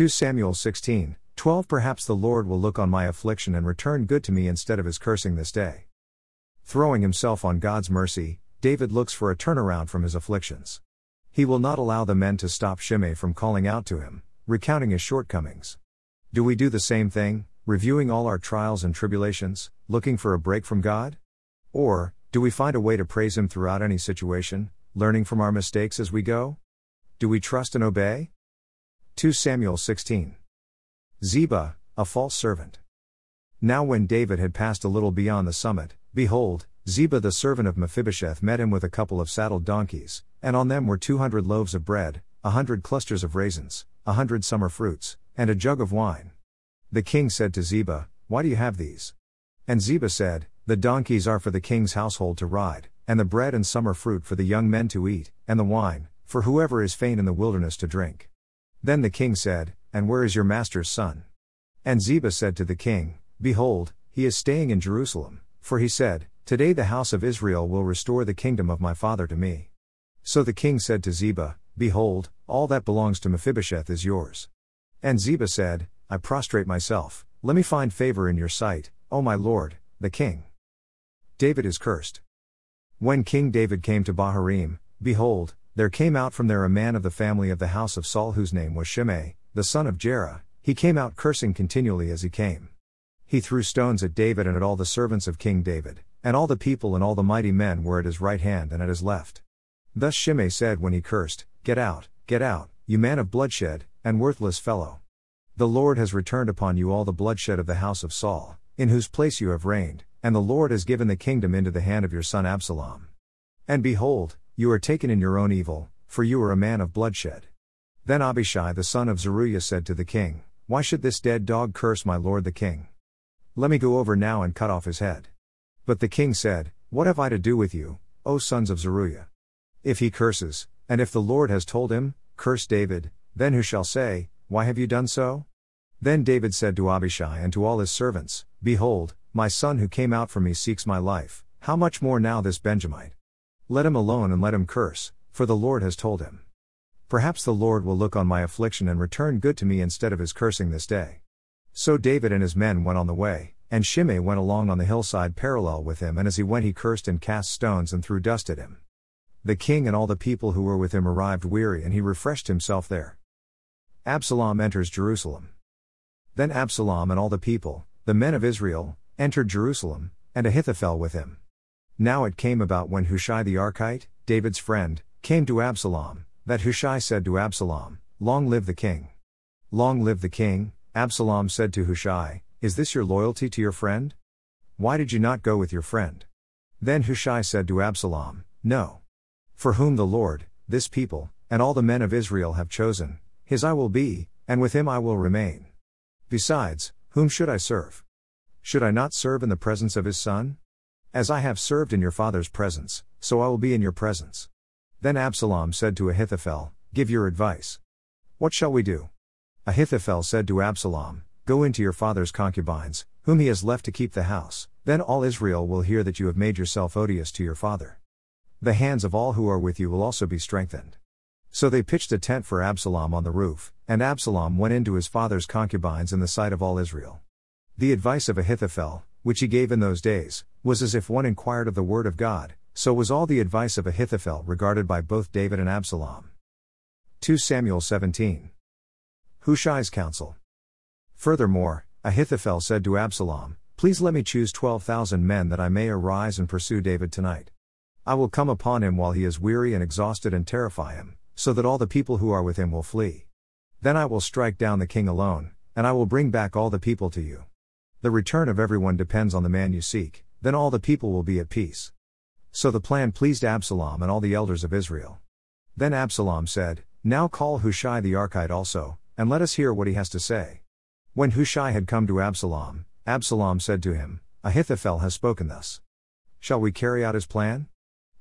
2 Samuel 16, 12 Perhaps the Lord will look on my affliction and return good to me instead of his cursing this day. Throwing himself on God's mercy, David looks for a turnaround from his afflictions. He will not allow the men to stop Shimei from calling out to him, recounting his shortcomings. Do we do the same thing, reviewing all our trials and tribulations, looking for a break from God? Or, do we find a way to praise Him throughout any situation, learning from our mistakes as we go? Do we trust and obey? 2 Samuel 16. Ziba, a false servant. Now, when David had passed a little beyond the summit, behold, Ziba the servant of Mephibosheth met him with a couple of saddled donkeys, and on them were two hundred loaves of bread, a hundred clusters of raisins, a hundred summer fruits, and a jug of wine. The king said to Ziba, Why do you have these? And Ziba said, The donkeys are for the king's household to ride, and the bread and summer fruit for the young men to eat, and the wine, for whoever is faint in the wilderness to drink. Then the king said, and where is your master's son? And Ziba said to the king, Behold, he is staying in Jerusalem, for he said, Today the house of Israel will restore the kingdom of my father to me. So the king said to Ziba, Behold, all that belongs to Mephibosheth is yours. And Ziba said, I prostrate myself, let me find favor in your sight, O my lord, the king. David is cursed. When King David came to Bahurim, behold, there came out from there a man of the family of the house of Saul whose name was Shimei, the son of Gera, he came out cursing continually as he came. He threw stones at David and at all the servants of King David, and all the people and all the mighty men were at his right hand and at his left. Thus Shimei said when he cursed, Get out, get out, you man of bloodshed, and worthless fellow. The Lord has returned upon you all the bloodshed of the house of Saul, in whose place you have reigned, and the Lord has given the kingdom into the hand of your son Absalom. And behold, you are taken in your own evil, for you are a man of bloodshed. Then Abishai the son of Zeruiah said to the king, Why should this dead dog curse my lord the king? Let me go over now and cut off his head. But the king said, What have I to do with you, O sons of Zeruiah? If he curses, and if the Lord has told him, Curse David, then who shall say, Why have you done so? Then David said to Abishai and to all his servants, Behold, my son who came out from me seeks my life, how much more now this Benjamite? Let him alone and let him curse, for the Lord has told him. Perhaps the Lord will look on my affliction and return good to me instead of his cursing this day. So David and his men went on the way, and Shimei went along on the hillside parallel with him, and as he went, he cursed and cast stones and threw dust at him. The king and all the people who were with him arrived weary, and he refreshed himself there. Absalom enters Jerusalem. Then Absalom and all the people, the men of Israel, entered Jerusalem, and Ahithophel with him. Now it came about when Hushai the Archite, David's friend, came to Absalom, that Hushai said to Absalom, Long live the king. Long live the king, Absalom said to Hushai, Is this your loyalty to your friend? Why did you not go with your friend? Then Hushai said to Absalom, No. For whom the Lord, this people, and all the men of Israel have chosen, his I will be, and with him I will remain. Besides, whom should I serve? Should I not serve in the presence of his son? As I have served in your father's presence, so I will be in your presence. Then Absalom said to Ahithophel, Give your advice. What shall we do? Ahithophel said to Absalom, Go into your father's concubines, whom he has left to keep the house, then all Israel will hear that you have made yourself odious to your father. The hands of all who are with you will also be strengthened. So they pitched a tent for Absalom on the roof, and Absalom went into his father's concubines in the sight of all Israel. The advice of Ahithophel, which he gave in those days, was as if one inquired of the word of God, so was all the advice of Ahithophel regarded by both David and Absalom. 2 Samuel 17. Hushai's counsel. Furthermore, Ahithophel said to Absalom, Please let me choose 12,000 men that I may arise and pursue David tonight. I will come upon him while he is weary and exhausted and terrify him, so that all the people who are with him will flee. Then I will strike down the king alone, and I will bring back all the people to you. The return of everyone depends on the man you seek, then all the people will be at peace. So the plan pleased Absalom and all the elders of Israel. Then Absalom said, Now call Hushai the Archite also, and let us hear what he has to say. When Hushai had come to Absalom, Absalom said to him, Ahithophel has spoken thus. Shall we carry out his plan?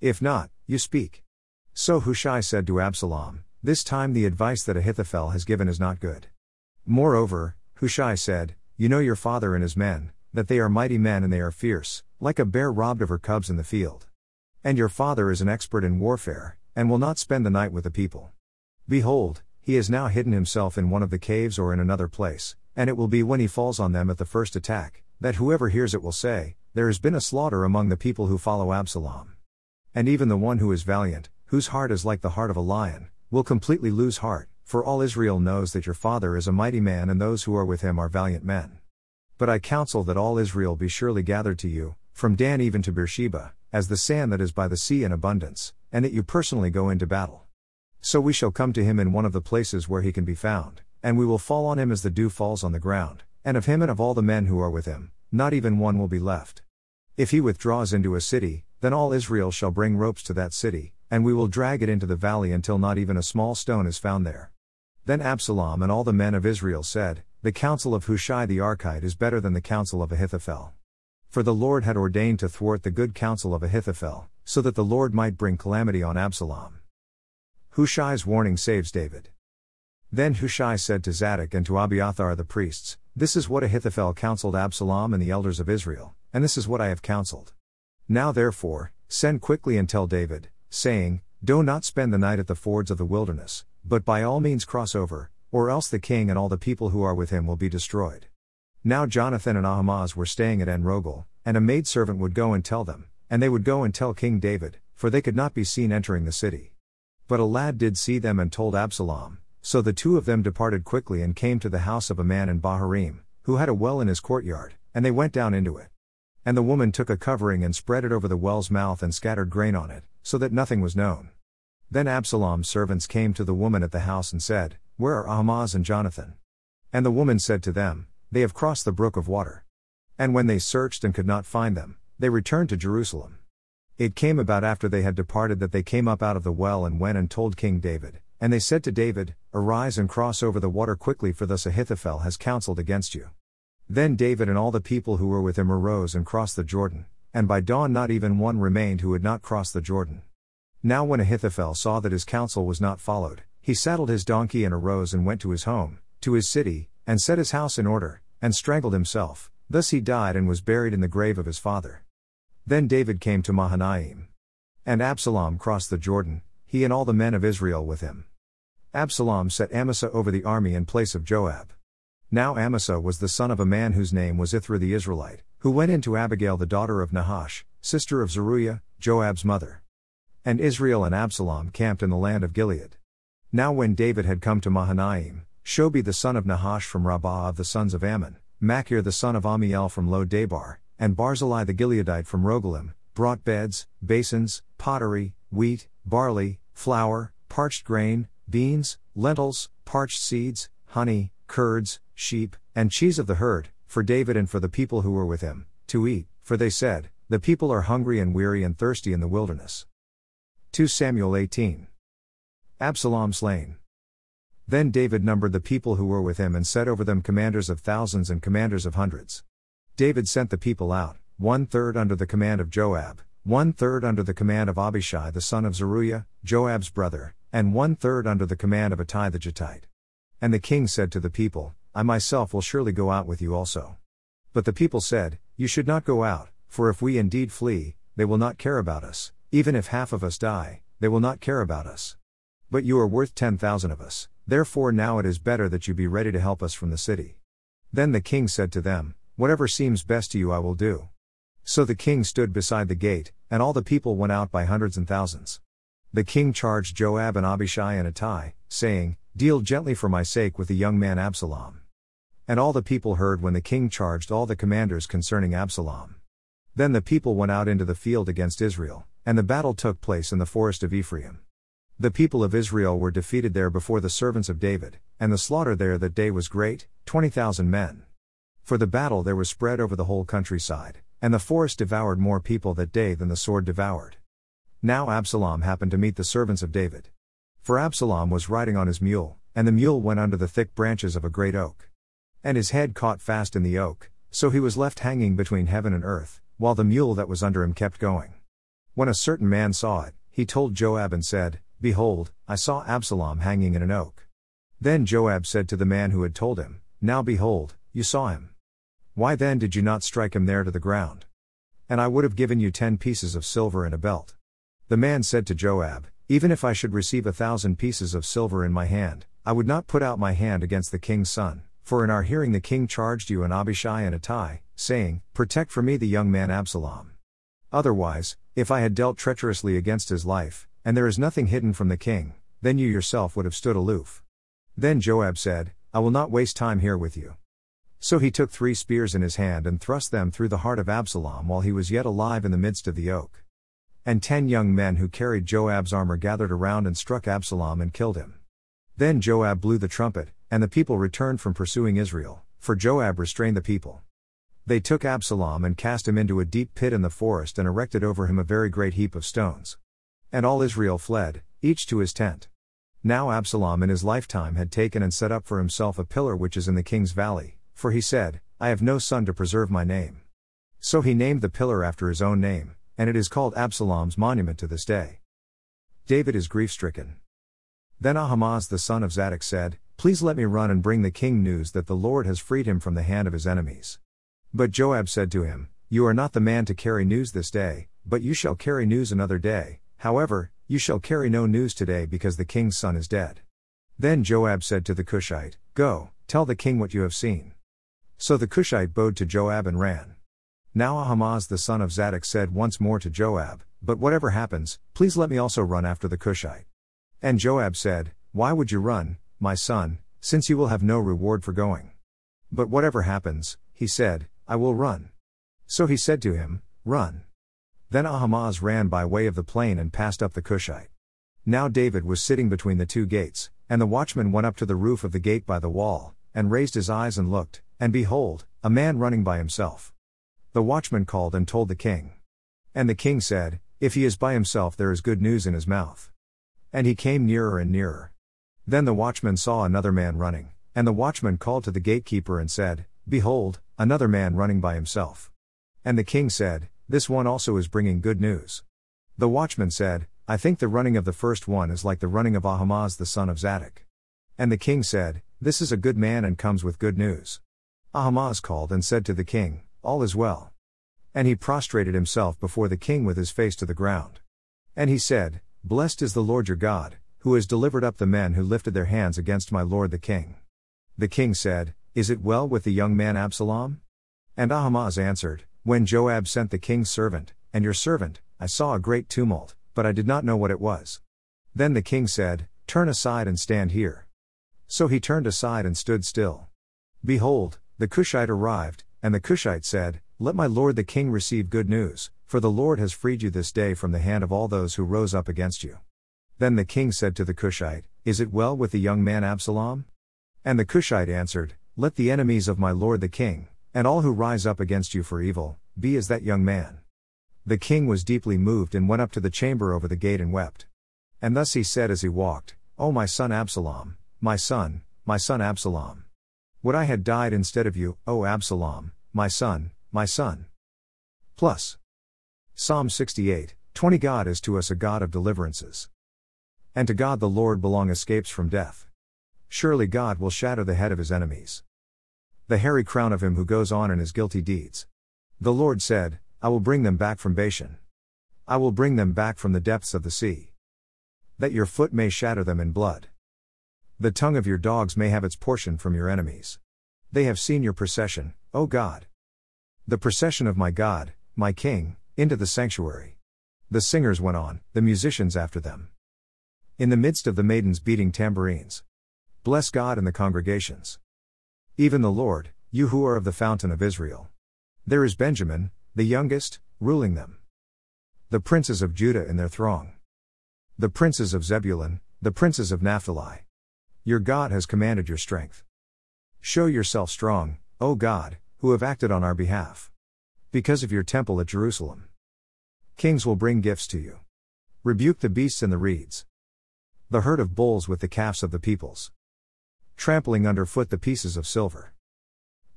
If not, you speak. So Hushai said to Absalom, This time the advice that Ahithophel has given is not good. Moreover, Hushai said, You know your father and his men, that they are mighty men and they are fierce, like a bear robbed of her cubs in the field. And your father is an expert in warfare, and will not spend the night with the people. Behold, he has now hidden himself in one of the caves or in another place, and it will be when he falls on them at the first attack, that whoever hears it will say, There has been a slaughter among the people who follow Absalom. And even the one who is valiant, whose heart is like the heart of a lion, will completely lose heart, for all Israel knows that your father is a mighty man and those who are with him are valiant men. But I counsel that all Israel be surely gathered to you, from Dan even to Beersheba, as the sand that is by the sea in abundance, and that you personally go into battle. So we shall come to him in one of the places where he can be found, and we will fall on him as the dew falls on the ground, and of him and of all the men who are with him, not even one will be left. If he withdraws into a city, then all Israel shall bring ropes to that city, and we will drag it into the valley until not even a small stone is found there. Then Absalom and all the men of Israel said, The counsel of Hushai the Archite is better than the counsel of Ahithophel. For the Lord had ordained to thwart the good counsel of Ahithophel, so that the Lord might bring calamity on Absalom. Hushai's warning saves David. Then Hushai said to Zadok and to Abiathar the priests, This is what Ahithophel counseled Absalom and the elders of Israel, and this is what I have counseled. Now therefore, send quickly and tell David, saying, Do not spend the night at the fords of the wilderness, but by all means cross over, or else the king and all the people who are with him will be destroyed. Now Jonathan and Ahimaaz were staying at Enrogel, and a maidservant would go and tell them, and they would go and tell King David, for they could not be seen entering the city. But a lad did see them and told Absalom, so the two of them departed quickly and came to the house of a man in Bahurim, who had a well in his courtyard, and they went down into it. And the woman took a covering and spread it over the well's mouth and scattered grain on it, so that nothing was known. Then Absalom's servants came to the woman at the house and said, Where are Ahimaaz and Jonathan? And the woman said to them, They have crossed the brook of water. And when they searched and could not find them, they returned to Jerusalem. It came about after they had departed that they came up out of the well and went and told King David. And they said to David, Arise and cross over the water quickly, for thus Ahithophel has counseled against you. Then David and all the people who were with him arose and crossed the Jordan, and by dawn not even one remained who had not crossed the Jordan. Now when Ahithophel saw that his counsel was not followed, he saddled his donkey and arose and went to his home, to his city, and set his house in order, and strangled himself. Thus he died and was buried in the grave of his father. Then David came to Mahanaim. And Absalom crossed the Jordan, he and all the men of Israel with him. Absalom set Amasa over the army in place of Joab. Now Amasa was the son of a man whose name was Ithra the Israelite, who went in to Abigail the daughter of Nahash, sister of Zeruiah, Joab's mother. And Israel and Absalom camped in the land of Gilead. Now when David had come to Mahanaim, Shobi the son of Nahash from Rabbah of the sons of Ammon, Machir the son of Amiel from Lo Debar, and Barzillai the Gileadite from Rogelim, brought beds, basins, pottery, wheat, barley, flour, parched grain, beans, lentils, parched seeds, honey, curds, sheep, and cheese of the herd, for David and for the people who were with him, to eat, for they said, The people are hungry and weary and thirsty in the wilderness. 2 Samuel 18. Absalom slain. Then David numbered the people who were with him and set over them commanders of thousands and commanders of hundreds. David sent the people out, one third under the command of Joab, one third under the command of Abishai the son of Zeruiah, Joab's brother, and one third under the command of Ittai the Gittite. And the king said to the people, I myself will surely go out with you also. But the people said, You should not go out, for if we indeed flee, they will not care about us, even if half of us die, they will not care about us. But you are worth ten thousand of us, therefore now it is better that you be ready to help us from the city. Then the king said to them, Whatever seems best to you I will do. So the king stood beside the gate, and all the people went out by hundreds and thousands. The king charged Joab and Abishai and Ittai, saying, Deal gently for my sake with the young man Absalom. And all the people heard when the king charged all the commanders concerning Absalom. Then the people went out into the field against Israel, and the battle took place in the forest of Ephraim. The people of Israel were defeated there before the servants of David, and the slaughter there that day was great, twenty thousand men. For the battle there was spread over the whole countryside, and the forest devoured more people that day than the sword devoured. Now Absalom happened to meet the servants of David. For Absalom was riding on his mule, and the mule went under the thick branches of a great oak. And his head caught fast in the oak, so he was left hanging between heaven and earth, while the mule that was under him kept going. When a certain man saw it, he told Joab and said, Behold, I saw Absalom hanging in an oak. Then Joab said to the man who had told him, Now behold, you saw him. Why then did you not strike him there to the ground? And I would have given you ten pieces of silver and a belt. The man said to Joab, Even if I should receive a thousand pieces of silver in my hand, I would not put out my hand against the king's son, for in our hearing the king charged you and Abishai and Ittai, saying, Protect for me the young man Absalom. Otherwise, if I had dealt treacherously against his life, and there is nothing hidden from the king, then you yourself would have stood aloof. Then Joab said, I will not waste time here with you. So he took three spears in his hand and thrust them through the heart of Absalom while he was yet alive in the midst of the oak. And ten young men who carried Joab's armor gathered around and struck Absalom and killed him. Then Joab blew the trumpet, and the people returned from pursuing Israel, for Joab restrained the people. They took Absalom and cast him into a deep pit in the forest and erected over him a very great heap of stones. And all Israel fled, each to his tent. Now Absalom in his lifetime had taken and set up for himself a pillar which is in the king's valley, for he said, I have no son to preserve my name. So he named the pillar after his own name, and it is called Absalom's monument to this day. David is grief stricken. Then Ahimaaz the son of Zadok said, Please let me run and bring the king news that the Lord has freed him from the hand of his enemies. But Joab said to him, You are not the man to carry news this day, but you shall carry news another day, however, you shall carry no news today because the king's son is dead. Then Joab said to the Cushite, Go, tell the king what you have seen. So the Cushite bowed to Joab and ran. Now Ahimaaz the son of Zadok said once more to Joab, But whatever happens, please let me also run after the Cushite. And Joab said, Why would you run, my son, since you will have no reward for going? But whatever happens, he said, I will run. So he said to him, Run. Then Ahimaaz ran by way of the plain and passed up the Cushite. Now David was sitting between the two gates, and the watchman went up to the roof of the gate by the wall, and raised his eyes and looked, and behold, a man running by himself. The watchman called and told the king. And the king said, If he is by himself, there is good news in his mouth. And he came nearer and nearer. Then the watchman saw another man running, and the watchman called to the gatekeeper and said, Behold, another man running by himself. And the king said, This one also is bringing good news. The watchman said, I think the running of the first one is like the running of Ahimaaz the son of Zadok. And the king said, This is a good man and comes with good news. Ahimaaz called and said to the king, All is well. And he prostrated himself before the king with his face to the ground. And he said, Blessed is the Lord your God, who has delivered up the men who lifted their hands against my lord the king. The king said, Is it well with the young man Absalom? And Ahimaaz answered, When Joab sent the king's servant, and your servant, I saw a great tumult, but I did not know what it was. Then the king said, Turn aside and stand here. So he turned aside and stood still. Behold, the Cushite arrived, and the Cushite said, Let my lord the king receive good news, for the Lord has freed you this day from the hand of all those who rose up against you. Then the king said to the Cushite, Is it well with the young man Absalom? And the Cushite answered, Let the enemies of my lord the king, and all who rise up against you for evil, be as that young man. The king was deeply moved and went up to the chamber over the gate and wept. And thus he said as he walked, O my son Absalom, my son, my son Absalom. Would I had died instead of you, O Absalom, my son, my son. Plus. Psalm 68 20 God is to us a God of deliverances. And to God the Lord belong escapes from death. Surely God will shatter the head of his enemies. The hairy crown of him who goes on in his guilty deeds. The Lord said, I will bring them back from Bashan. I will bring them back from the depths of the sea. That your foot may shatter them in blood. The tongue of your dogs may have its portion from your enemies. They have seen your procession, O God. The procession of my God, my King, into the sanctuary. The singers went on, the musicians after them. In the midst of the maidens beating tambourines. Bless God in the congregations. Even the Lord, you who are of the fountain of Israel. There is Benjamin, the youngest, ruling them. The princes of Judah in their throng. The princes of Zebulun, the princes of Naphtali. Your God has commanded your strength. Show yourself strong, O God, who have acted on our behalf. Because of your temple at Jerusalem. Kings will bring gifts to you. Rebuke the beasts and the reeds. The herd of bulls with the calves of the peoples. Trampling underfoot the pieces of silver.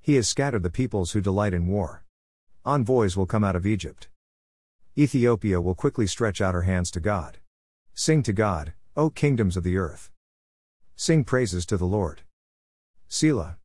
He has scattered the peoples who delight in war. Envoys will come out of Egypt. Ethiopia will quickly stretch out her hands to God. Sing to God, O kingdoms of the earth. Sing praises to the Lord. Selah.